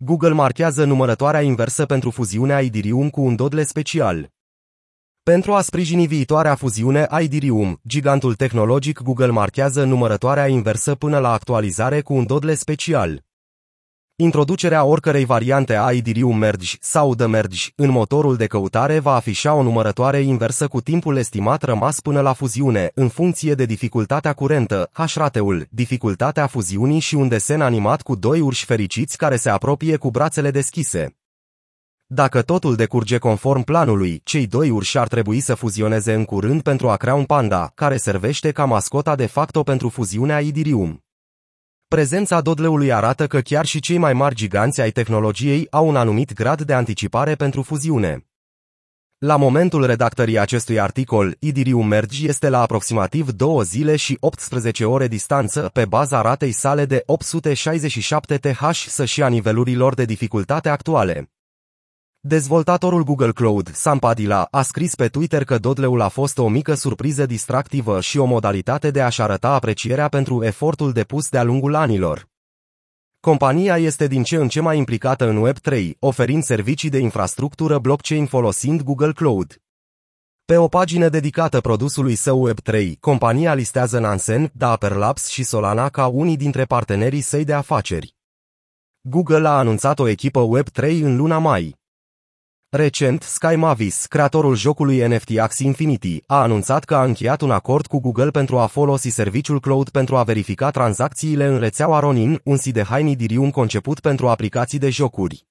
Google marchează numărătoarea inversă pentru fuziunea Idirium cu un dodle special. Pentru a sprijini viitoarea fuziune Idirium, gigantul tehnologic Google marchează numărătoarea inversă până la actualizare cu un dodle special. Introducerea oricărei variante a Idirium Merge sau The Merge în motorul de căutare va afișa o numărătoare inversă cu timpul estimat rămas până la fuziune, în funcție de dificultatea curentă, hash-rateul, dificultatea fuziunii și un desen animat cu doi urși fericiți care se apropie cu brațele deschise. Dacă totul decurge conform planului, cei doi urși ar trebui să fuzioneze în curând pentru a crea un panda, care servește ca mascota de facto pentru fuziunea Idirium. Prezența Dodleului arată că chiar și cei mai mari giganți ai tehnologiei au un anumit grad de anticipare pentru fuziune. La momentul redactării acestui articol, Idirium Merge este la aproximativ 2 zile și 18 ore distanță pe baza ratei sale de 867 TH să și a nivelurilor de dificultate actuale. Dezvoltatorul Google Cloud, Sam Padilla, a scris pe Twitter că Dodleul a fost o mică surpriză distractivă și o modalitate de a-și arăta aprecierea pentru efortul depus de-a lungul anilor. Compania este din ce în ce mai implicată în Web3, oferind servicii de infrastructură blockchain folosind Google Cloud. Pe o pagină dedicată produsului său Web3, compania listează Nansen, Dapper Labs și Solana ca unii dintre partenerii săi de afaceri. Google a anunțat o echipă Web3 în luna mai. Recent, Sky Mavis, creatorul jocului NFT Axie Infinity, a anunțat că a încheiat un acord cu Google pentru a folosi serviciul cloud pentru a verifica tranzacțiile în rețeaua Ronin, un de haini Dirium conceput pentru aplicații de jocuri.